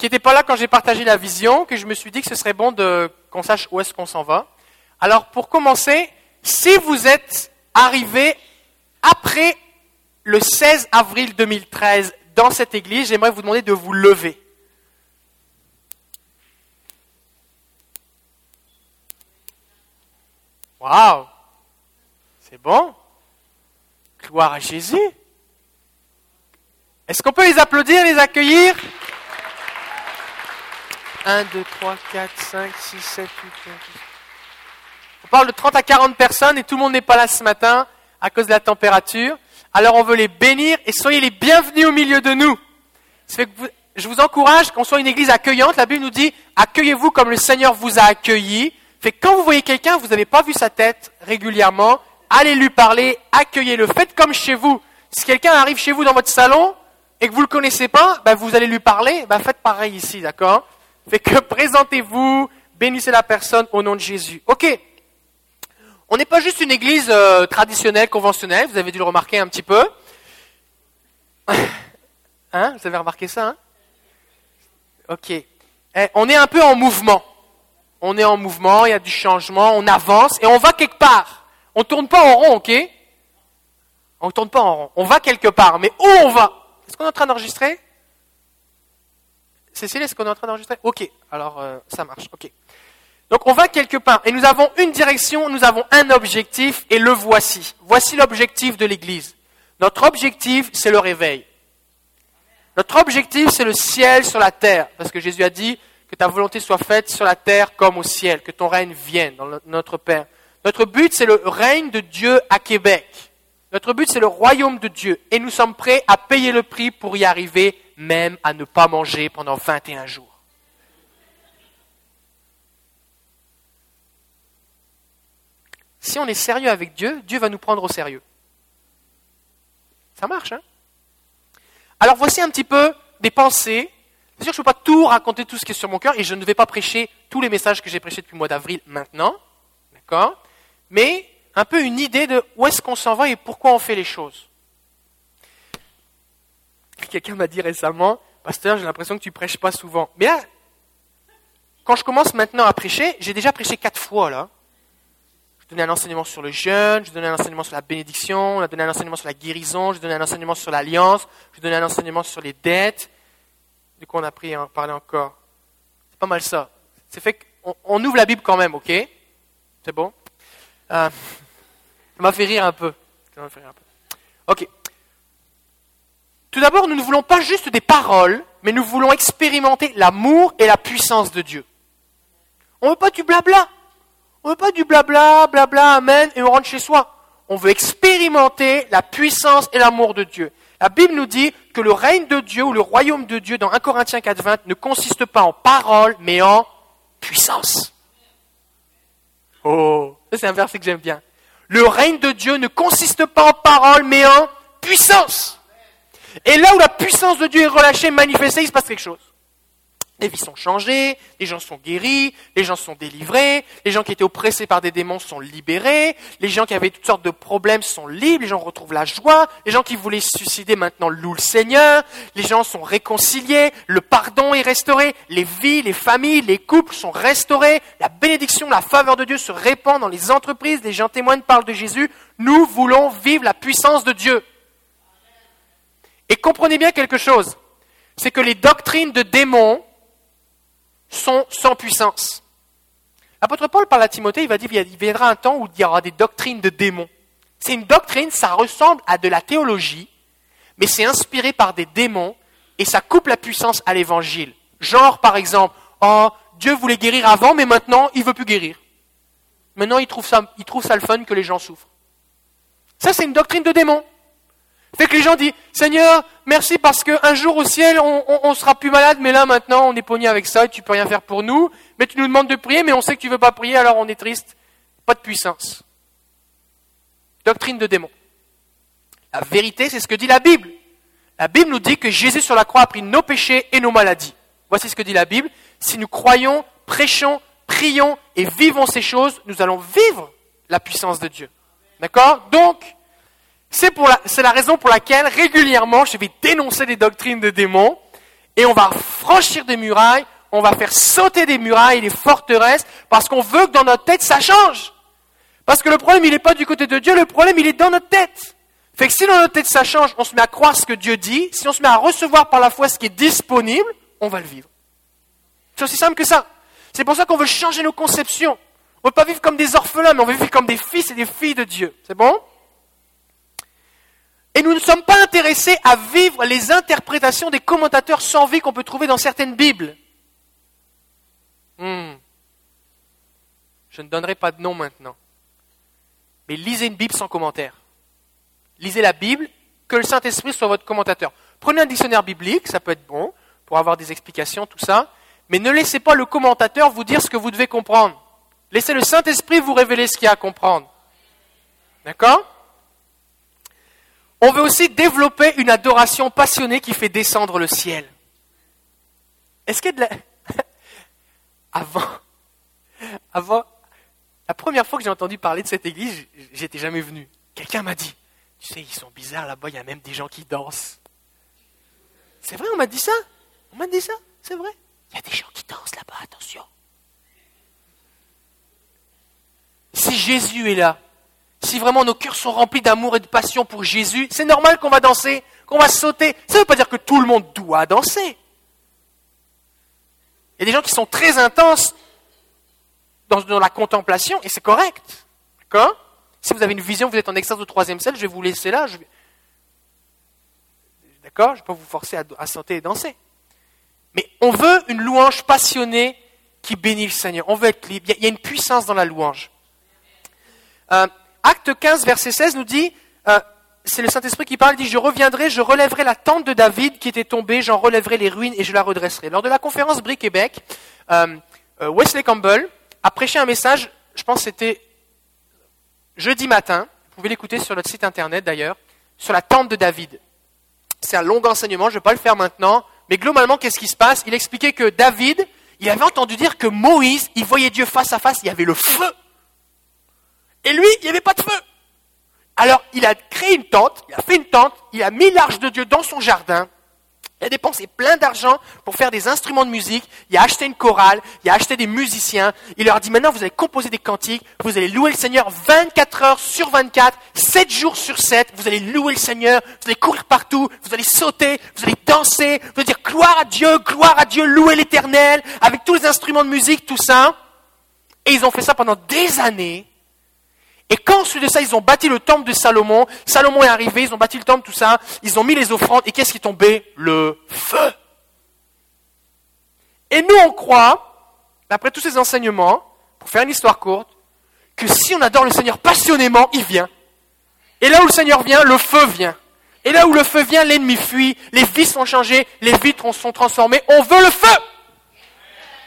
qui n'était pas là quand j'ai partagé la vision, que je me suis dit que ce serait bon qu'on sache où est-ce qu'on s'en va. Alors, pour commencer, si vous êtes arrivé après le 16 avril 2013 dans cette église, j'aimerais vous demander de vous lever. Waouh C'est bon? Gloire à Jésus Est-ce qu'on peut les applaudir, les accueillir? 1, 2, 3, 4, 5, 6, 7, 8, 9, 10. On parle de 30 à 40 personnes et tout le monde n'est pas là ce matin à cause de la température. Alors on veut les bénir et soyez les bienvenus au milieu de nous. je vous encourage qu'on soit une église accueillante. La Bible nous dit accueillez-vous comme le Seigneur vous a accueilli. Fait quand vous voyez quelqu'un, vous n'avez pas vu sa tête régulièrement, allez lui parler, accueillez-le. Faites comme chez vous. Si quelqu'un arrive chez vous dans votre salon et que vous ne le connaissez pas, ben vous allez lui parler, ben faites pareil ici, d'accord? Fait que présentez-vous, bénissez la personne au nom de Jésus. Ok. On n'est pas juste une église euh, traditionnelle, conventionnelle, vous avez dû le remarquer un petit peu. Hein? Vous avez remarqué ça hein? Ok. Eh, on est un peu en mouvement on est en mouvement, il y a du changement, on avance et on va quelque part. On ne tourne pas en rond, ok? On ne tourne pas en rond. On va quelque part, mais où on va? Est-ce qu'on est en train d'enregistrer? Cécile, est-ce qu'on est en train d'enregistrer? Ok, alors euh, ça marche, ok. Donc on va quelque part et nous avons une direction, nous avons un objectif et le voici. Voici l'objectif de l'Église. Notre objectif, c'est le réveil. Notre objectif, c'est le ciel sur la terre, parce que Jésus a dit, que ta volonté soit faite sur la terre comme au ciel, que ton règne vienne dans notre Père. Notre but, c'est le règne de Dieu à Québec. Notre but, c'est le royaume de Dieu. Et nous sommes prêts à payer le prix pour y arriver, même à ne pas manger pendant 21 jours. Si on est sérieux avec Dieu, Dieu va nous prendre au sérieux. Ça marche, hein? Alors voici un petit peu des pensées c'est sûr je ne peux pas tout raconter, tout ce qui est sur mon cœur, et je ne vais pas prêcher tous les messages que j'ai prêchés depuis le mois d'avril maintenant. D'accord? Mais un peu une idée de où est-ce qu'on s'en va et pourquoi on fait les choses. Quelqu'un m'a dit récemment, Pasteur, j'ai l'impression que tu prêches pas souvent. Mais quand je commence maintenant à prêcher, j'ai déjà prêché quatre fois là. Je donnais un enseignement sur le jeûne, je donnais un enseignement sur la bénédiction, je donnais un enseignement sur la guérison, je donnais un enseignement sur l'alliance, je donnais un enseignement sur les dettes, du coup on a pris à en parler encore? C'est pas mal ça. C'est fait qu'on on ouvre la Bible quand même, ok? C'est bon? Euh, Ça m'a fait rire un peu. Ça m'a fait rire un peu. Ok. Tout d'abord, nous ne voulons pas juste des paroles, mais nous voulons expérimenter l'amour et la puissance de Dieu. On ne veut pas du blabla. On ne veut pas du blabla, blabla, amen, et on rentre chez soi. On veut expérimenter la puissance et l'amour de Dieu. La Bible nous dit que le règne de Dieu ou le royaume de Dieu dans 1 Corinthiens 4.20 ne consiste pas en parole, mais en puissance. Oh, c'est un verset que j'aime bien. Le règne de Dieu ne consiste pas en parole, mais en puissance. Et là où la puissance de Dieu est relâchée, manifestée, il se passe quelque chose. Les vies sont changées, les gens sont guéris, les gens sont délivrés, les gens qui étaient oppressés par des démons sont libérés, les gens qui avaient toutes sortes de problèmes sont libres, les gens retrouvent la joie, les gens qui voulaient se suicider maintenant louent le Seigneur, les gens sont réconciliés, le pardon est restauré, les vies, les familles, les couples sont restaurés, la bénédiction, la faveur de Dieu se répand dans les entreprises, les gens témoignent, parlent de Jésus. Nous voulons vivre la puissance de Dieu. Et comprenez bien quelque chose, c'est que les doctrines de démons sont sans puissance. L'apôtre Paul parle à Timothée, il va dire il viendra un temps où il y aura des doctrines de démons. C'est une doctrine, ça ressemble à de la théologie, mais c'est inspiré par des démons et ça coupe la puissance à l'évangile. Genre, par exemple, oh, Dieu voulait guérir avant, mais maintenant, il veut plus guérir. Maintenant, il trouve ça, il trouve ça le fun que les gens souffrent. Ça, c'est une doctrine de démons. Fait que les gens disent, Seigneur, merci parce qu'un jour au ciel, on, sera plus malade, mais là maintenant, on est pogné avec ça et tu peux rien faire pour nous. Mais tu nous demandes de prier, mais on sait que tu veux pas prier, alors on est triste. Pas de puissance. Doctrine de démon. La vérité, c'est ce que dit la Bible. La Bible nous dit que Jésus sur la croix a pris nos péchés et nos maladies. Voici ce que dit la Bible. Si nous croyons, prêchons, prions et vivons ces choses, nous allons vivre la puissance de Dieu. D'accord? Donc, c'est la, raison pour laquelle régulièrement je vais dénoncer les doctrines de démons et on va franchir des murailles, on va faire sauter des murailles et des forteresses, parce qu'on veut que dans notre tête ça change. Parce que le problème, il n'est pas du côté de Dieu, le problème, il est dans notre tête. Fait que si dans notre tête ça change, on se met à croire ce que Dieu dit, si on se met à recevoir par la foi ce qui est disponible, on va le vivre. C'est aussi simple que ça. C'est pour ça qu'on veut changer nos conceptions. On ne veut pas vivre comme des orphelins, mais on veut vivre comme des fils et des filles de Dieu. C'est bon? Et nous ne sommes pas intéressés à vivre les interprétations des commentateurs sans vie qu'on peut trouver dans certaines Bibles. Hmm. Je ne donnerai pas de nom maintenant. Mais lisez une Bible sans commentaire. Lisez la Bible, que le Saint-Esprit soit votre commentateur. Prenez un dictionnaire biblique, ça peut être bon, pour avoir des explications, tout ça. Mais ne laissez pas le commentateur vous dire ce que vous devez comprendre. Laissez le Saint-Esprit vous révéler ce qu'il y a à comprendre. D'accord? On veut aussi développer une adoration passionnée qui fait descendre le ciel. Est-ce qu'il y a de la... avant, avant, la première fois que j'ai entendu parler de cette église, j'étais jamais venu. Quelqu'un m'a dit, tu sais, ils sont bizarres là-bas, il y a même des gens qui dansent. C'est vrai, on m'a dit ça? On m'a dit ça, c'est vrai? Il y a des gens qui dansent là-bas, attention. Si Jésus est là, si vraiment nos cœurs sont remplis d'amour et de passion pour Jésus, c'est normal qu'on va danser, qu'on va sauter. Ça ne veut pas dire que tout le monde doit danser. Il y a des gens qui sont très intenses dans, la contemplation, et c'est correct. D'accord? Si vous avez une vision, vous êtes en extase au troisième ciel, je vais vous laisser là. D'accord? Je ne vais pas vous forcer à, à sauter et danser. Mais on veut une louange passionnée qui bénit le Seigneur. On veut être libre. Il y a une puissance dans la louange. Euh, acte 15, verset 16 nous dit, euh, c'est le Saint-Esprit qui parle, il dit, je reviendrai, je relèverai la tente de David qui était tombée, j'en relèverai les ruines et je la redresserai. Lors de la conférence Brie Québec, euh, Wesley Campbell a prêché un message, je pense que c'était jeudi matin, vous pouvez l'écouter sur notre site internet d'ailleurs, sur la tente de David. C'est un long enseignement, je ne vais pas le faire maintenant, mais globalement, qu'est-ce qui se passe? Il expliquait que David, il avait entendu dire que Moïse, il voyait Dieu face à face, il y avait le feu. Et lui, il n'y avait pas de feu. Alors, il a créé une tente, il a fait une tente, il a mis l'arche de Dieu dans son jardin, il a dépensé plein d'argent pour faire des instruments de musique, il a acheté une chorale, il a acheté des musiciens, il leur a dit maintenant vous allez composer des cantiques, vous allez louer le Seigneur 24 heures sur 24, 7 jours sur 7, vous allez louer le Seigneur, vous allez courir partout, vous allez sauter, vous allez danser, vous allez dire gloire à Dieu, gloire à Dieu, louer l'Éternel, avec tous les instruments de musique, tout ça. Et ils ont fait ça pendant des années, et quand ensuite de ça, ils ont bâti le temple de Salomon, Salomon est arrivé, ils ont bâti le temple, tout ça, ils ont mis les offrandes, et qu'est-ce qui est tombé? Le feu. Et nous, on croit, d'après tous ces enseignements, pour faire une histoire courte, que si on adore le Seigneur passionnément, il vient. Et là où le Seigneur vient, le feu vient. Et là où le feu vient, l'ennemi fuit, les vies sont changées, les vitres sont transformées. On veut le feu.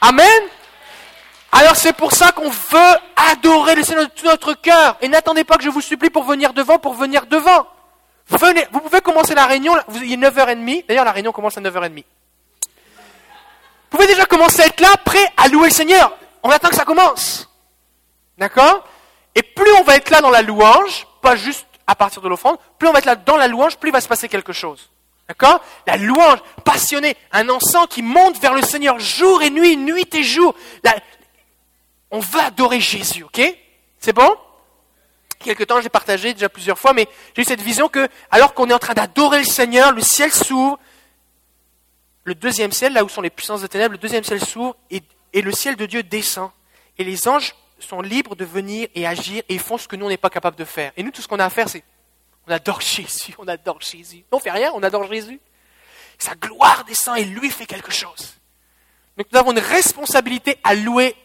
Amen. Alors c'est pour ça qu'on veut adorer le Seigneur de tout notre cœur. Et n'attendez pas que je vous supplie pour venir devant, pour venir devant. Venez, vous pouvez commencer la réunion, il est 9h30, d'ailleurs la réunion commence à 9h30. Vous pouvez déjà commencer à être là, prêt à louer le Seigneur. On attend que ça commence. D'accord? Et plus on va être là dans la louange, pas juste à partir de l'offrande, plus on va être là dans la louange, plus il va se passer quelque chose. D'accord? La louange passionnée, un encens qui monte vers le Seigneur jour et nuit, nuit et jour. On veut adorer Jésus, ok? C'est bon? Quelque temps, j'ai partagé déjà plusieurs fois, mais j'ai eu cette vision que, alors qu'on est en train d'adorer le Seigneur, le ciel s'ouvre, le deuxième ciel, là où sont les puissances de ténèbres, le deuxième ciel s'ouvre et, et, le ciel de Dieu descend. Et les anges sont libres de venir et agir et font ce que nous, on n'est pas capable de faire. Et nous, tout ce qu'on a à faire, c'est on adore Jésus, on adore Jésus. On fait rien, on adore Jésus. Sa gloire descend et lui fait quelque chose. Donc nous avons une responsabilité à louer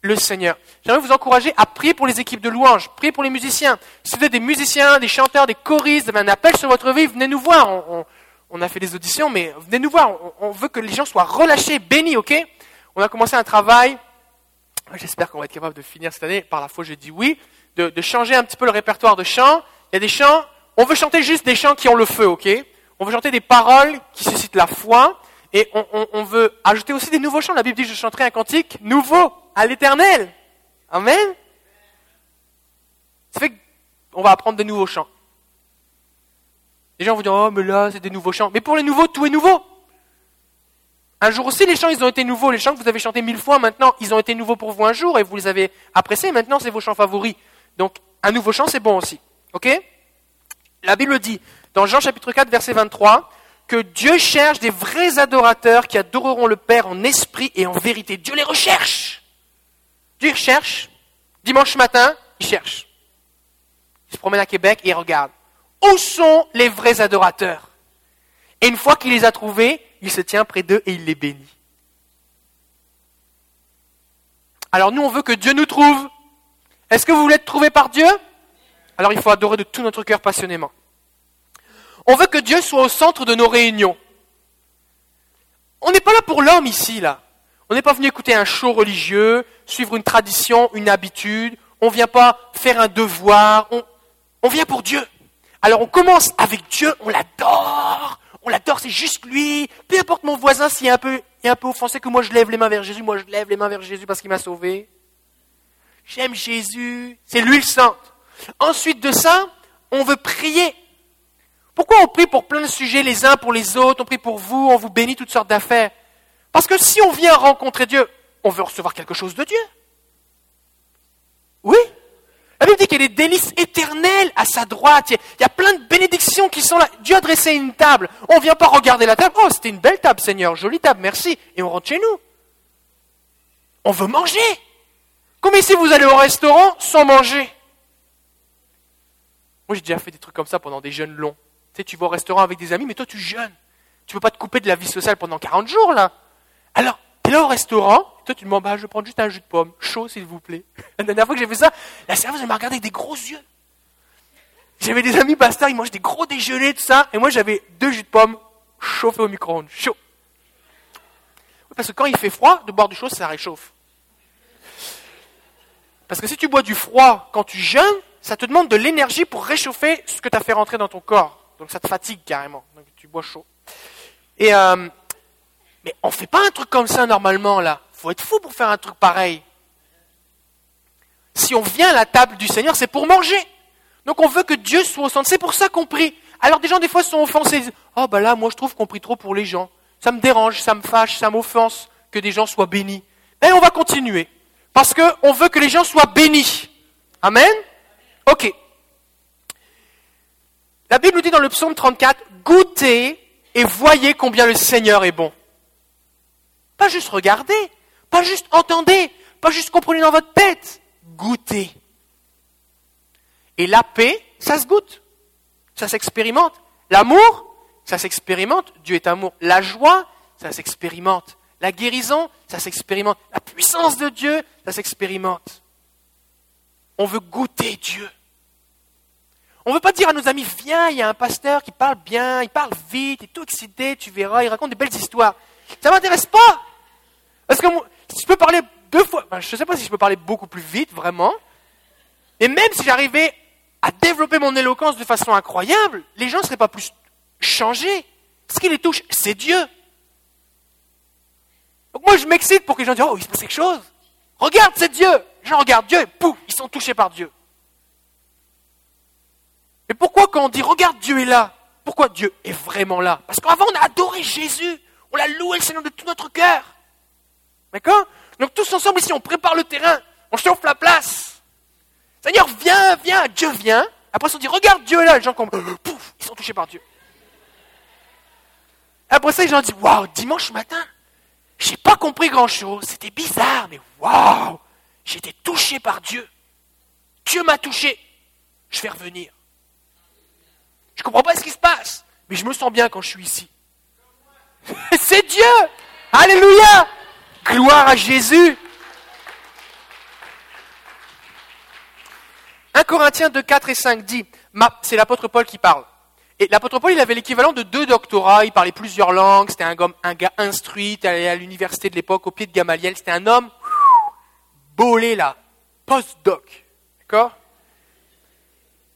le Seigneur. J'aimerais vous encourager à prier pour les équipes de louanges, prier pour les musiciens. Si vous êtes des musiciens, des chanteurs, des choristes, avez un appel sur votre vie, venez nous voir. On, a fait des auditions, mais venez nous voir. On, veut que les gens soient relâchés, bénis, ok? On a commencé un travail, j'espère qu'on va être capable de finir cette année, par la foi je dis oui, de, de changer un petit peu le répertoire de chants. Il y a des chants, on veut chanter juste des chants qui ont le feu, ok? On veut chanter des paroles qui suscitent la foi, et on, on veut ajouter aussi des nouveaux chants. La Bible dit je chanterai un cantique nouveau à l'éternel. Amen. Ça fait qu'on va apprendre de nouveaux chants. Les gens vont dire, oh, mais là, c'est des nouveaux chants. Mais pour les nouveaux, tout est nouveau. Un jour aussi, les chants, ils ont été nouveaux. Les chants que vous avez chantés mille fois, maintenant, ils ont été nouveaux pour vous un jour et vous les avez appréciés. Maintenant, c'est vos chants favoris. Donc, un nouveau chant, c'est bon aussi. OK? La Bible dit, dans Jean chapitre 4, verset 23, que Dieu cherche des vrais adorateurs qui adoreront le Père en esprit et en vérité. Dieu les recherche. Dieu cherche. Dimanche matin, il cherche. Il se promène à Québec et il regarde. Où sont les vrais adorateurs? Et une fois qu'il les a trouvés, il se tient près d'eux et il les bénit. Alors nous, on veut que Dieu nous trouve. Est-ce que vous voulez être trouvé par Dieu? Alors il faut adorer de tout notre cœur passionnément. On veut que Dieu soit au centre de nos réunions. On n'est pas là pour l'homme ici, là. On n'est pas venu écouter un show religieux, suivre une tradition, une habitude. On ne vient pas faire un devoir. On, vient pour Dieu. Alors on commence avec Dieu, on l'adore, on l'adore, c'est juste lui. Peu importe mon voisin s'il est un peu, un peu offensé que moi je lève les mains vers Jésus, moi je lève les mains vers Jésus parce qu'il m'a sauvé. J'aime Jésus, c'est lui le saint. Ensuite de ça, on veut prier. Pourquoi on prie pour plein de sujets les uns pour les autres, on prie pour vous, on vous bénit toutes sortes d'affaires Parce que si on vient rencontrer Dieu, on veut recevoir quelque chose de Dieu. Oui la Bible dit qu'il y a des délices éternelles à sa droite. Il y a plein de bénédictions qui sont là. Dieu a dressé une table. On ne vient pas regarder la table. Oh, c'était une belle table, Seigneur. Jolie table, merci. Et on rentre chez nous. On veut manger. Combien si vous allez au restaurant sans manger Moi, j'ai déjà fait des trucs comme ça pendant des jeûnes longs. Tu sais, tu vas au restaurant avec des amis, mais toi, tu jeûnes. Tu ne peux pas te couper de la vie sociale pendant 40 jours, là. Alors, tu es là au restaurant, toi, tu demandes, bah, je vais prendre juste un jus de pomme, chaud, s'il vous plaît. La dernière fois que j'ai fait ça, la serveuse, elle m'a regardé avec des gros yeux. J'avais des amis pasteurs, ils mangent des gros déjeuners, tout ça, et moi, j'avais deux jus de pomme chauffés au micro-ondes, chaud. Parce que quand il fait froid, de boire du chaud, ça réchauffe. Parce que si tu bois du froid quand tu jeûnes, ça te demande de l'énergie pour réchauffer ce que tu as fait rentrer dans ton corps. Donc ça te fatigue carrément. Donc tu bois chaud. Et euh, mais on ne fait pas un truc comme ça normalement là faut être fou pour faire un truc pareil. Si on vient à la table du Seigneur, c'est pour manger. Donc on veut que Dieu soit au centre. C'est pour ça qu'on prie. Alors des gens des fois sont offensés. Oh ben là, moi je trouve qu'on prie trop pour les gens. Ça me dérange, ça me fâche, ça m'offense que des gens soient bénis. Mais on va continuer. Parce qu'on veut que les gens soient bénis. Amen? Ok. La Bible nous dit dans le psaume 34, goûtez et voyez combien le Seigneur est bon. Pas juste regarder, pas juste entendez, pas juste comprenez dans votre tête, goûtez. Et la paix, ça se goûte, ça s'expérimente. L'amour, ça s'expérimente, Dieu est amour. La joie, ça s'expérimente. La guérison, ça s'expérimente. La puissance de Dieu, ça s'expérimente. On veut goûter Dieu. On ne veut pas dire à nos amis, viens, il y a un pasteur qui parle bien, il parle vite, il est tout excité, tu verras, il raconte des belles histoires. Ça ne m'intéresse pas. Parce que je peux parler deux fois, je ne sais pas si je peux parler beaucoup plus vite, vraiment, et même si j'arrivais à développer mon éloquence de façon incroyable, les gens ne seraient pas plus changés. Ce qui les touche, c'est Dieu. Donc moi, je m'excite pour que les gens disent, oh, il se passe quelque chose. Regarde, c'est Dieu. Les gens regardent Dieu et pouf, ils sont touchés par Dieu. Mais pourquoi quand on dit, regarde, Dieu est là, pourquoi Dieu est vraiment là? Parce qu'avant, on a adoré Jésus. On l'a loué le Seigneur de tout notre cœur. D'accord Donc tous ensemble ici, on prépare le terrain, on chauffe la place. Seigneur, viens, viens, Dieu vient. Après, on dit, regarde, Dieu là. Les gens comme, pouf, ils sont touchés par Dieu. Après ça, les gens disent, waouh, dimanche matin, j'ai pas compris grand-chose. C'était bizarre, mais waouh, j'ai été touché par Dieu. Dieu m'a touché. Je vais revenir. Je comprends pas ce qui se passe, mais je me sens bien quand je suis ici. C'est Dieu. Alléluia. Gloire à Jésus. 1 Corinthiens 2, 4 et 5 dit, c'est l'apôtre Paul qui parle. Et l'apôtre Paul, il avait l'équivalent de deux doctorats, il parlait plusieurs langues, c'était un, un, gars instruit, allait à l'université de l'époque, au pied de Gamaliel, c'était un homme bolé là, post-doc. D'accord?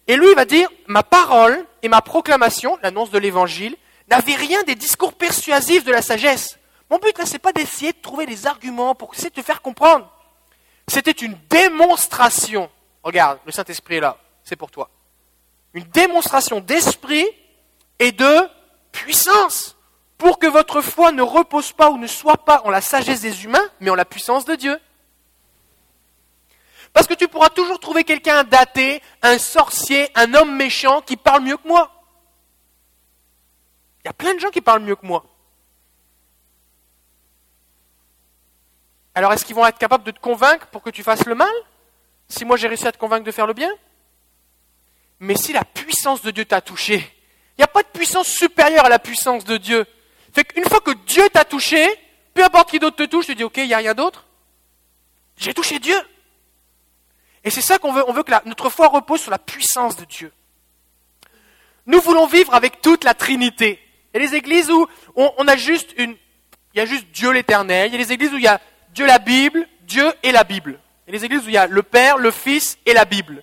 Et lui, il va dire, ma parole et ma proclamation, l'annonce de l'évangile, n'avaient rien des discours persuasifs de la sagesse. Mon but là, c'est pas d'essayer de trouver des arguments pour essayer de te faire comprendre. C'était une démonstration. Regarde, le Saint-Esprit est là, c'est pour toi. Une démonstration d'esprit et de puissance pour que votre foi ne repose pas ou ne soit pas en la sagesse des humains, mais en la puissance de Dieu. Parce que tu pourras toujours trouver quelqu'un daté, un sorcier, un homme méchant qui parle mieux que moi. Il y a plein de gens qui parlent mieux que moi. Alors est-ce qu'ils vont être capables de te convaincre pour que tu fasses le mal Si moi j'ai réussi à te convaincre de faire le bien? Mais si la puissance de Dieu t'a touché, il n'y a pas de puissance supérieure à la puissance de Dieu. Fait qu'une fois que Dieu t'a touché, peu importe qui d'autre te touche, tu dis ok, il n'y a rien d'autre. J'ai touché Dieu. Et c'est ça qu'on veut. On veut que notre foi repose sur la puissance de Dieu. Nous voulons vivre avec toute la Trinité. Il y a des églises où on, a juste une, il y a juste Dieu l'éternel. Il y a des églises où il y a Dieu la Bible, Dieu et la Bible. Il y a des églises où il y a le Père, le Fils et la Bible.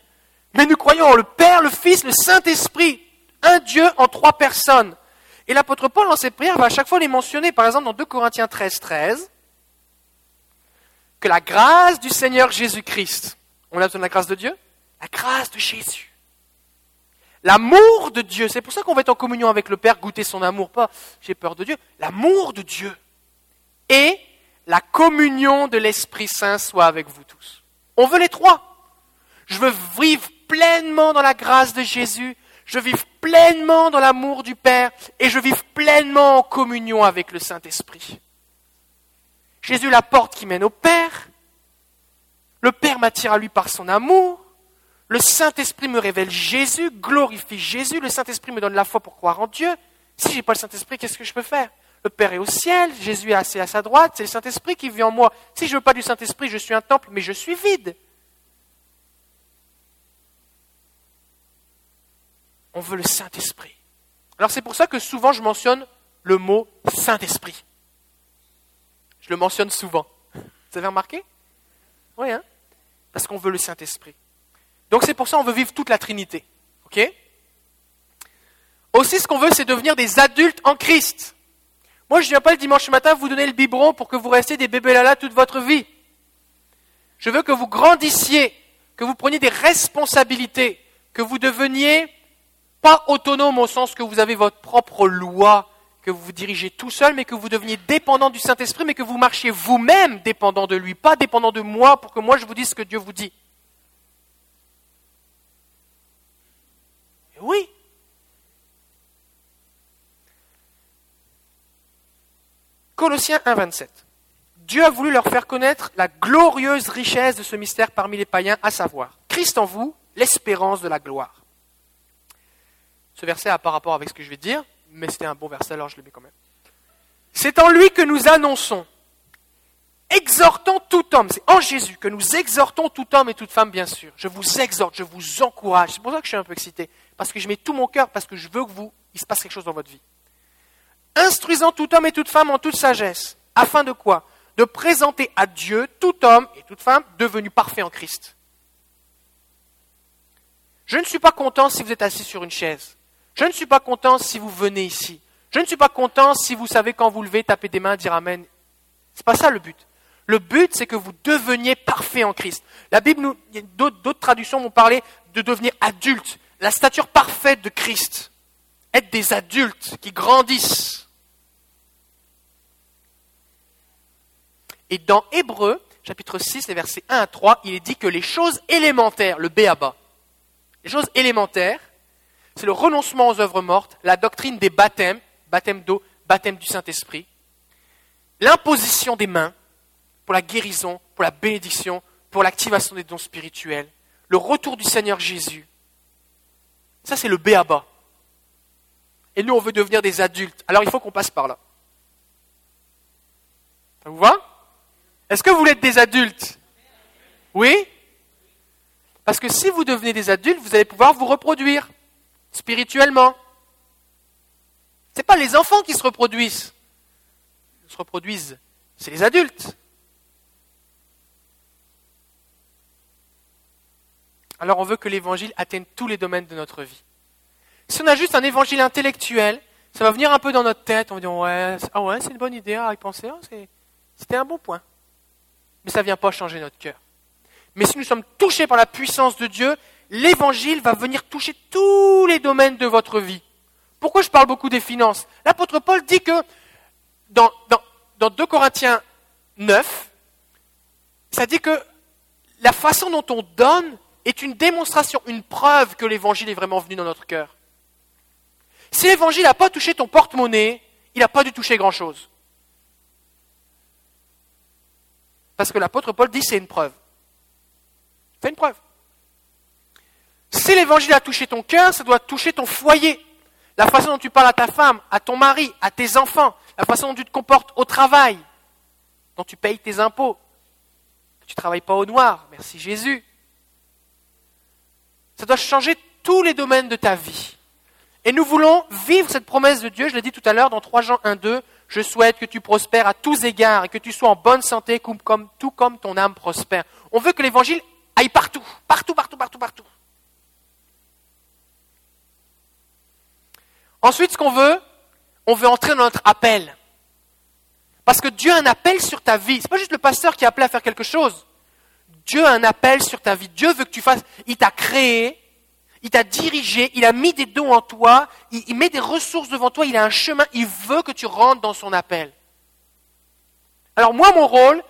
Mais nous croyons en le Père, le Fils, le Saint-Esprit. Un Dieu en trois personnes. Et l'apôtre Paul, dans ses prières, va à chaque fois les mentionner. Par exemple, dans 2 Corinthiens 13, 13, que la grâce du Seigneur Jésus-Christ, on a besoin de la grâce de Dieu? La grâce de Jésus. L'amour de Dieu, c'est pour ça qu'on va être en communion avec le Père, goûter son amour, pas j'ai peur de Dieu. L'amour de Dieu et la communion de l'Esprit Saint soit avec vous tous. On veut les trois. Je veux vivre pleinement dans la grâce de Jésus, je vivre pleinement dans l'amour du Père et je vivre pleinement en communion avec le Saint-Esprit. Jésus la porte qui mène au Père, le Père m'attire à lui par son amour. Le Saint-Esprit me révèle Jésus, glorifie Jésus. Le Saint-Esprit me donne la foi pour croire en Dieu. Si je n'ai pas le Saint-Esprit, qu'est-ce que je peux faire? Le Père est au ciel, Jésus est assis à sa droite, c'est le Saint-Esprit qui vit en moi. Si je ne veux pas du Saint-Esprit, je suis un temple, mais je suis vide. On veut le Saint-Esprit. Alors c'est pour ça que souvent je mentionne le mot Saint-Esprit. Je le mentionne souvent. Vous avez remarqué? Oui, hein? Parce qu'on veut le Saint-Esprit. Donc c'est pour ça qu'on veut vivre toute la Trinité. OK? Aussi, ce qu'on veut, c'est devenir des adultes en Christ. Moi, je ne viens pas le dimanche matin vous donner le biberon pour que vous restiez des bébés là toute votre vie. Je veux que vous grandissiez, que vous preniez des responsabilités, que vous deveniez pas autonome au sens que vous avez votre propre loi, que vous vous dirigez tout seul, mais que vous deveniez dépendant du Saint-Esprit, mais que vous marchiez vous-même dépendant de lui, pas dépendant de moi pour que moi je vous dise ce que Dieu vous dit. oui. Colossiens 1, 27. Dieu a voulu leur faire connaître la glorieuse richesse de ce mystère parmi les païens, à savoir Christ en vous, l'espérance de la gloire. Ce verset a pas rapport avec ce que je vais dire, mais c'était un bon verset, alors je le mets quand même. C'est en lui que nous annonçons, exhortons tout homme, c'est en Jésus que nous exhortons tout homme et toute femme, bien sûr. Je vous exhorte, je vous encourage. C'est pour ça que je suis un peu excité, parce que je mets tout mon cœur, parce que je veux que vous, il se passe quelque chose dans votre vie. Instruisant tout homme et toute femme en toute sagesse, afin de quoi? De présenter à Dieu tout homme et toute femme devenus parfaits en Christ. Je ne suis pas content si vous êtes assis sur une chaise. Je ne suis pas content si vous venez ici. Je ne suis pas content si vous savez quand vous levez, taper des mains, dire Amen. Ce n'est pas ça le but. Le but, c'est que vous deveniez parfait en Christ. La Bible, nous, d'autres traductions vont parler de devenir adulte, la stature parfaite de Christ. Être des adultes qui grandissent. Et dans Hébreu, chapitre 6, les versets 1 à 3, il est dit que les choses élémentaires, le béaba, les choses élémentaires, c'est le renoncement aux œuvres mortes, la doctrine des baptêmes, baptême d'eau, baptême du Saint-Esprit, l'imposition des mains pour la guérison, pour la bénédiction, pour l'activation des dons spirituels, le retour du Seigneur Jésus. Ça, c'est le béaba. Et nous, on veut devenir des adultes. Alors, il faut qu'on passe par là. Ça vous va? Est-ce que vous voulez être des adultes? Oui? Parce que si vous devenez des adultes, vous allez pouvoir vous reproduire spirituellement. Ce n'est pas les enfants qui se reproduisent. Ils se reproduisent, c'est les adultes. Alors on veut que l'évangile atteigne tous les domaines de notre vie. Si on a juste un évangile intellectuel, ça va venir un peu dans notre tête, on va dire ouais, ah ouais, c'est une bonne idée à y penser, ah, c'était un bon point. Mais ça ne vient pas changer notre cœur. Mais si nous sommes touchés par la puissance de Dieu, l'évangile va venir toucher tous les domaines de votre vie. Pourquoi je parle beaucoup des finances? L'apôtre Paul dit que dans, dans, dans 2 Corinthiens 9, ça dit que la façon dont on donne est une démonstration, une preuve que l'évangile est vraiment venu dans notre cœur. Si l'évangile n'a pas touché ton porte-monnaie, il n'a pas dû toucher grand-chose. Parce que l'apôtre Paul dit c'est une preuve. C'est une preuve. Si l'évangile a touché ton cœur, ça doit toucher ton foyer. La façon dont tu parles à ta femme, à ton mari, à tes enfants, la façon dont tu te comportes au travail, dont tu payes tes impôts, que tu ne travailles pas au noir, merci Jésus. Ça doit changer tous les domaines de ta vie. Et nous voulons vivre cette promesse de Dieu, je l'ai dit tout à l'heure dans 3 Jean 1, 2, je souhaite que tu prospères à tous égards et que tu sois en bonne santé, tout comme ton âme prospère. On veut que l'évangile aille partout, partout, partout, partout, partout. Ensuite, ce qu'on veut, on veut entrer dans notre appel. Parce que Dieu a un appel sur ta vie. Ce n'est pas juste le pasteur qui a appelé à faire quelque chose. Dieu a un appel sur ta vie. Dieu veut que tu fasses. Il t'a créé, il t'a dirigé, il a mis des dons en toi, il, met des ressources devant toi, il a un chemin, il veut que tu rentres dans son appel. Alors moi, mon rôle,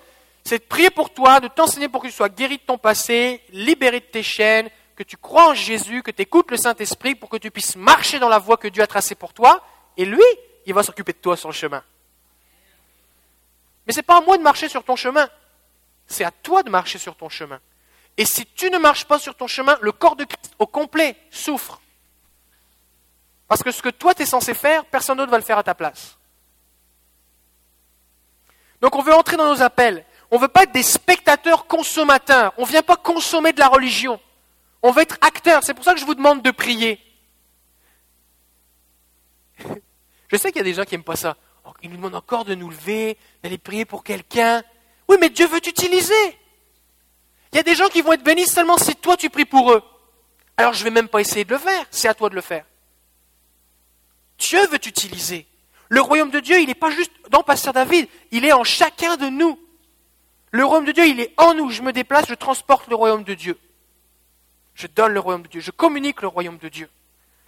c'est de prier pour toi, de t'enseigner pour que tu sois guéri de ton passé, libéré de tes chaînes, que tu crois en Jésus, que tu écoutes le Saint-Esprit pour que tu puisses marcher dans la voie que Dieu a tracée pour toi, et lui, il va s'occuper de toi sur le chemin. Mais ce n'est pas à moi de marcher sur ton chemin, c'est à toi de marcher sur ton chemin. Et si tu ne marches pas sur ton chemin, le corps de Christ au complet souffre. Parce que ce que toi tu es censé faire, personne d'autre va le faire à ta place. Donc on veut entrer dans nos appels. On ne veut pas être des spectateurs consommateurs. On ne vient pas consommer de la religion. On veut être acteur. C'est pour ça que je vous demande de prier. Je sais qu'il y a des gens qui n'aiment pas ça. Ils nous demandent encore de nous lever, d'aller prier pour quelqu'un. Oui, mais Dieu veut t'utiliser. Il y a des gens qui vont être bénis seulement si toi tu pries pour eux. Alors je ne vais même pas essayer de le faire, c'est à toi de le faire. Dieu veut t'utiliser. Le royaume de Dieu, il n'est pas juste dans Pasteur David, il est en chacun de nous. Le royaume de Dieu, il est en nous. Je me déplace, je transporte le royaume de Dieu. Je donne le royaume de Dieu, je communique le royaume de Dieu.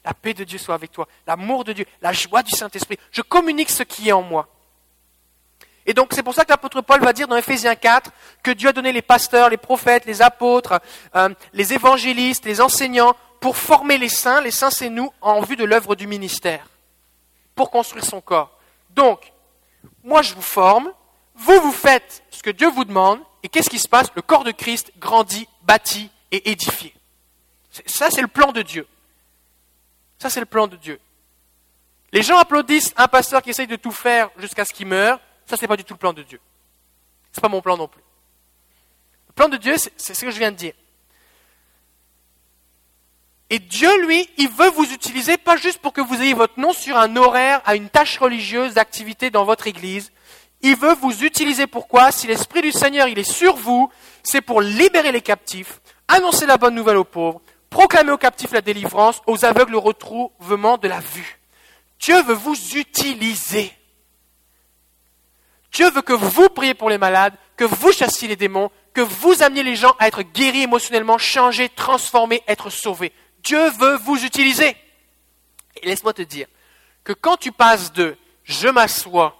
La paix de Dieu soit avec toi, l'amour de Dieu, la joie du Saint-Esprit. Je communique ce qui est en moi. Et donc c'est pour ça que l'apôtre Paul va dire dans Ephésiens 4 que Dieu a donné les pasteurs, les prophètes, les apôtres, euh, les évangélistes, les enseignants pour former les saints, les saints c'est nous, en vue de l'œuvre du ministère, pour construire son corps. Donc, moi je vous forme, vous vous faites ce que Dieu vous demande, et qu'est-ce qui se passe? Le corps de Christ grandit, bâti et édifié. Ça c'est le plan de Dieu. Ça c'est le plan de Dieu. Les gens applaudissent un pasteur qui essaye de tout faire jusqu'à ce qu'il meure. Ça, ce n'est pas du tout le plan de Dieu. Ce n'est pas mon plan non plus. Le plan de Dieu, c'est ce que je viens de dire. Et Dieu, lui, il veut vous utiliser pas juste pour que vous ayez votre nom sur un horaire, à une tâche religieuse d'activité dans votre église. Il veut vous utiliser pourquoi Si l'Esprit du Seigneur, est sur vous, c'est pour libérer les captifs, annoncer la bonne nouvelle aux pauvres, proclamer aux captifs la délivrance, aux aveugles le retrouvement de la vue. Dieu veut vous utiliser. Dieu veut que vous priez pour les malades, que vous chassiez les démons, que vous ameniez les gens à être guéris émotionnellement, changés, transformés, être sauvés. Dieu veut vous utiliser. Et laisse-moi te dire que quand tu passes de je m'assois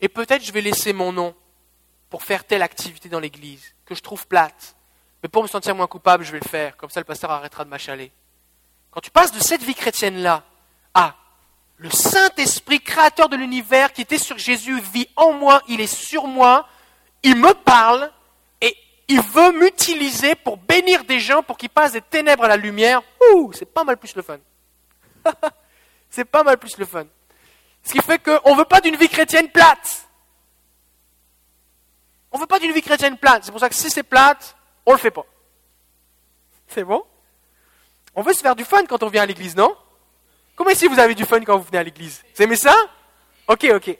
et peut-être je vais laisser mon nom pour faire telle activité dans l'église que je trouve plate, mais pour me sentir moins coupable, je vais le faire, comme ça le pasteur arrêtera de m'achaler. Quand tu passes de cette vie chrétienne-là à le Saint-Esprit, créateur de l'univers, qui était sur Jésus, vit en moi, il est sur moi, il me parle et il veut m'utiliser pour bénir des gens, pour qu'ils passent des ténèbres à la lumière. Ouh, c'est pas mal plus le fun. c'est pas mal plus le fun. Ce qui fait qu'on ne veut pas d'une vie chrétienne plate. On ne veut pas d'une vie chrétienne plate. C'est pour ça que si c'est plate, on ne le fait pas. C'est bon? On veut se faire du fun quand on vient à l'église, non? Comment ici vous avez du fun quand vous venez à l'église? Vous aimez ça? Ok, ok.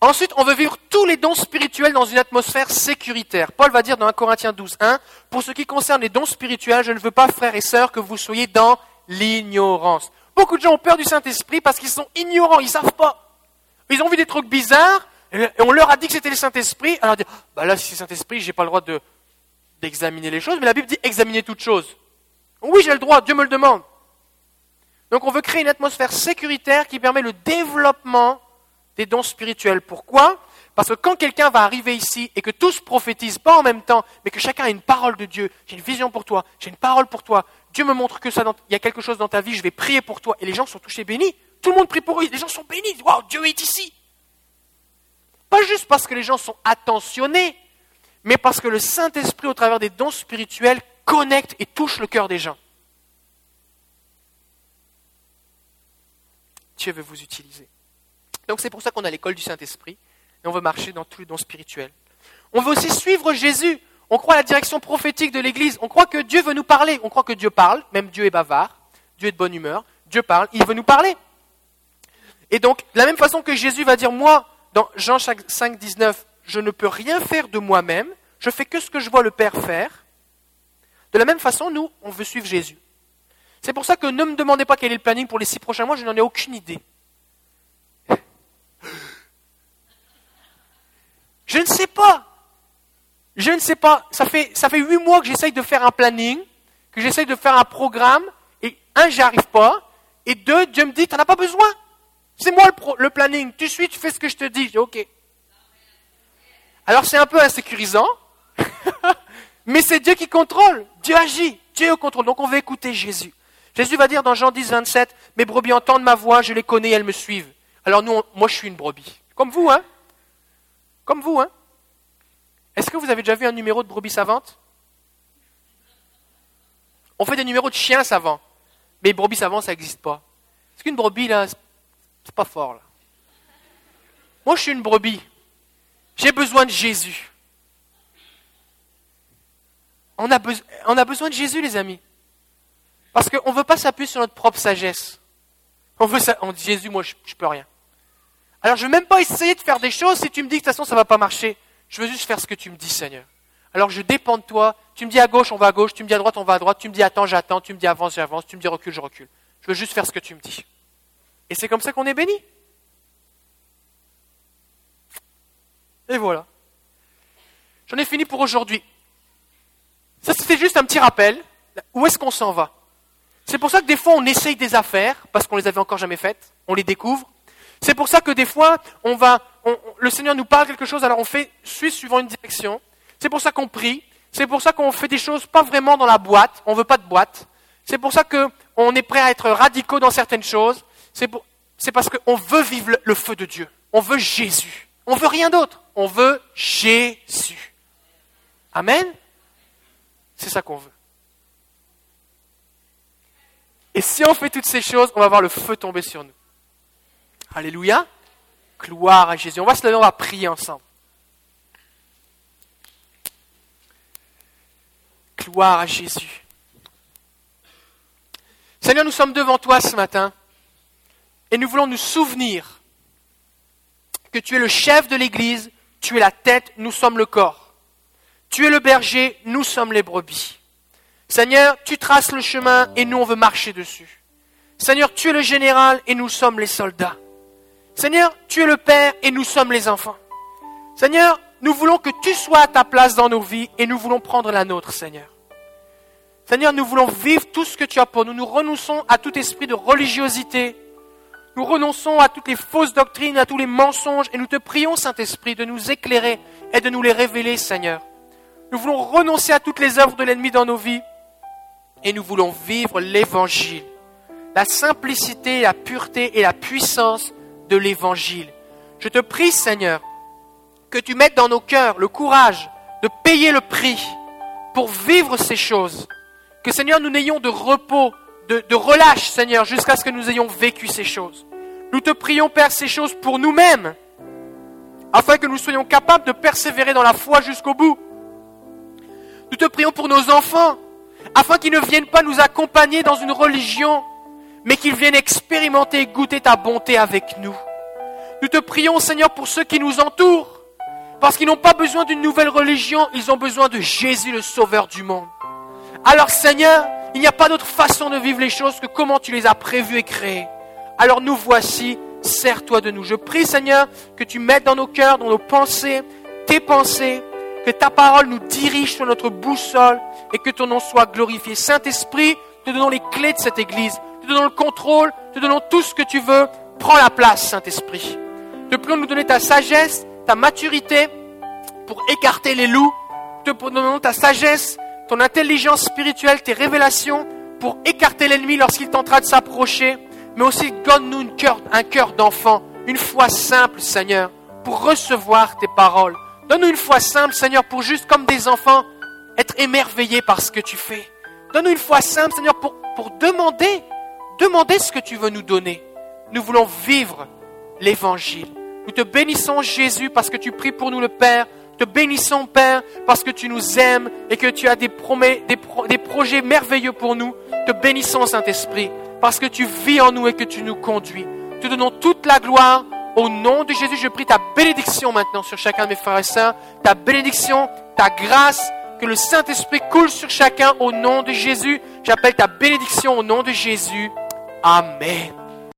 Ensuite, on veut vivre tous les dons spirituels dans une atmosphère sécuritaire. Paul va dire dans 1 Corinthiens 12, 1, Pour ce qui concerne les dons spirituels, je ne veux pas, frères et sœurs, que vous soyez dans l'ignorance. Beaucoup de gens ont peur du Saint-Esprit parce qu'ils sont ignorants, ils ne savent pas. Ils ont vu des trucs bizarres, et on leur a dit que c'était le Saint-Esprit, alors bah là, si c'est le Saint-Esprit, j'ai pas le droit d'examiner les choses, mais la Bible dit examiner toutes choses. Oui, j'ai le droit, Dieu me le demande. Donc on veut créer une atmosphère sécuritaire qui permet le développement des dons spirituels. Pourquoi? Parce que quand quelqu'un va arriver ici et que tous prophétisent pas en même temps, mais que chacun a une parole de Dieu, j'ai une vision pour toi, j'ai une parole pour toi, Dieu me montre que ça, il y a quelque chose dans ta vie, je vais prier pour toi, et les gens sont touchés bénis. Tout le monde prie pour eux, les gens sont bénis. Waouh, Dieu est ici. Pas juste parce que les gens sont attentionnés, mais parce que le Saint-Esprit, au travers des dons spirituels, connecte et touche le cœur des gens. Dieu veut vous utiliser. Donc c'est pour ça qu'on a l'école du Saint-Esprit et on veut marcher dans tous les dons spirituels. On veut aussi suivre Jésus. On croit à la direction prophétique de l'Église. On croit que Dieu veut nous parler. On croit que Dieu parle. Même Dieu est bavard. Dieu est de bonne humeur. Dieu parle. Il veut nous parler. Et donc, de la même façon que Jésus va dire, moi, dans Jean 5, 19, je ne peux rien faire de moi-même. Je fais que ce que je vois le Père faire. De la même façon, nous, on veut suivre Jésus. C'est pour ça que ne me demandez pas quel est le planning pour les six prochains mois, je n'en ai aucune idée. Je ne sais pas. Je ne sais pas. Ça fait, ça fait huit mois que j'essaye de faire un planning, que j'essaye de faire un programme, et un, j'y arrive pas, et deux, Dieu me dit, tu n'en as pas besoin. C'est moi le, le, planning. Tu suis, tu fais ce que je te dis. ok. Alors c'est un peu insécurisant, mais c'est Dieu qui contrôle. Dieu agit. Dieu contrôle. Donc on veut écouter Jésus. Jésus va dire dans Jean 10, 27, Mes brebis entendent ma voix, je les connais, elles me suivent. Alors nous, moi je suis une brebis. Comme vous, hein Comme vous, hein Est-ce que vous avez déjà vu un numéro de brebis savante? On fait des numéros de chiens savants. Mais brebis savantes, ça n'existe pas. Est-ce qu'une brebis, là, c'est pas fort, là Moi je suis une brebis. J'ai besoin de Jésus. On a besoin de Jésus, les amis. Parce qu'on ne veut pas s'appuyer sur notre propre sagesse. On veut on dit Jésus, moi je, ne peux rien. Alors je ne veux même pas essayer de faire des choses si tu me dis que de toute façon ça ne va pas marcher. Je veux juste faire ce que tu me dis, Seigneur. Alors je dépends de toi. Tu me dis à gauche, on va à gauche. Tu me dis à droite, on va à droite. Tu me dis attends, j'attends. Tu me dis avance, j'avance. Tu me dis recule, je recule. Je veux juste faire ce que tu me dis. Et c'est comme ça qu'on est béni. Et voilà. J'en ai fini pour aujourd'hui. Ça, c'était juste un petit rappel. Où est-ce qu'on s'en va? C'est pour ça que des fois, on essaye des affaires, parce qu'on les avait encore jamais faites, on les découvre. C'est pour ça que des fois, on va, le Seigneur nous parle quelque chose, alors on fait, suit suivant une direction. C'est pour ça qu'on prie. C'est pour ça qu'on fait des choses pas vraiment dans la boîte. On veut pas de boîte. C'est pour ça qu'on est prêt à être radicaux dans certaines choses. C'est, c'est parce qu'on veut vivre le, le feu de Dieu. On veut Jésus. On veut rien d'autre. On veut Jésus. Amen. C'est ça qu'on veut. Et si on fait toutes ces choses, on va voir le feu tomber sur nous. Alléluia. Gloire à Jésus. On va se lever, on va prier ensemble. Gloire à Jésus. Seigneur, nous sommes devant toi ce matin et nous voulons nous souvenir que tu es le chef de l'Église, tu es la tête, nous sommes le corps. Tu es le berger, nous sommes les brebis. Seigneur, tu traces le chemin et nous on veut marcher dessus. Seigneur, tu es le général et nous sommes les soldats. Seigneur, tu es le Père et nous sommes les enfants. Seigneur, nous voulons que tu sois à ta place dans nos vies et nous voulons prendre la nôtre, Seigneur. Seigneur, nous voulons vivre tout ce que tu as pour nous. Nous renonçons à tout esprit de religiosité. Nous renonçons à toutes les fausses doctrines, à tous les mensonges et nous te prions, Saint-Esprit, de nous éclairer et de nous les révéler, Seigneur. Nous voulons renoncer à toutes les œuvres de l'ennemi dans nos vies et nous voulons vivre l'évangile. La simplicité, la pureté et la puissance de l'évangile. Je te prie, Seigneur, que tu mettes dans nos cœurs le courage de payer le prix pour vivre ces choses. Que, Seigneur, nous n'ayons de repos, de, relâche, Seigneur, jusqu'à ce que nous ayons vécu ces choses. Nous te prions, Père, ces choses pour nous-mêmes, afin que nous soyons capables de persévérer dans la foi jusqu'au bout nous te prions pour nos enfants, afin qu'ils ne viennent pas nous accompagner dans une religion, mais qu'ils viennent expérimenter et goûter ta bonté avec nous. Nous te prions, Seigneur, pour ceux qui nous entourent, parce qu'ils n'ont pas besoin d'une nouvelle religion, ils ont besoin de Jésus, le Sauveur du monde. Alors, Seigneur, il n'y a pas d'autre façon de vivre les choses que comment tu les as prévues et créées. Alors nous voici, sers-toi de nous. Je prie, Seigneur, que tu mettes dans nos cœurs, dans nos pensées, tes pensées, que ta parole nous dirige sur notre boussole et que ton nom soit glorifié. Saint-Esprit, te donnons les clés de cette Église, te donnons le contrôle, te donnons tout ce que tu veux. Prends la place, Saint-Esprit. Te prions de nous donner ta sagesse, ta maturité pour écarter les loups. Te prions ta sagesse, ton intelligence spirituelle, tes révélations pour écarter l'ennemi lorsqu'il tentera de s'approcher. Mais aussi donne-nous un cœur d'enfant, une foi simple, Seigneur, pour recevoir tes paroles. Donne-nous une foi simple, Seigneur, pour juste comme des enfants, être émerveillés par ce que tu fais. Donne-nous une foi simple, Seigneur, pour, demander, demander ce que tu veux nous donner. Nous voulons vivre l'évangile. Nous te bénissons, Jésus, parce que tu pries pour nous, le Père. Te bénissons, Père, parce que tu nous aimes et que tu as des, des, des projets merveilleux pour nous. Te bénissons, Saint-Esprit, parce que tu vis en nous et que tu nous conduis. Te donnons toute la gloire. Au nom de Jésus, je prie ta bénédiction maintenant sur chacun de mes frères et sœurs. Ta bénédiction, ta grâce, que le Saint-Esprit coule sur chacun au nom de Jésus. J'appelle ta bénédiction au nom de Jésus. Amen.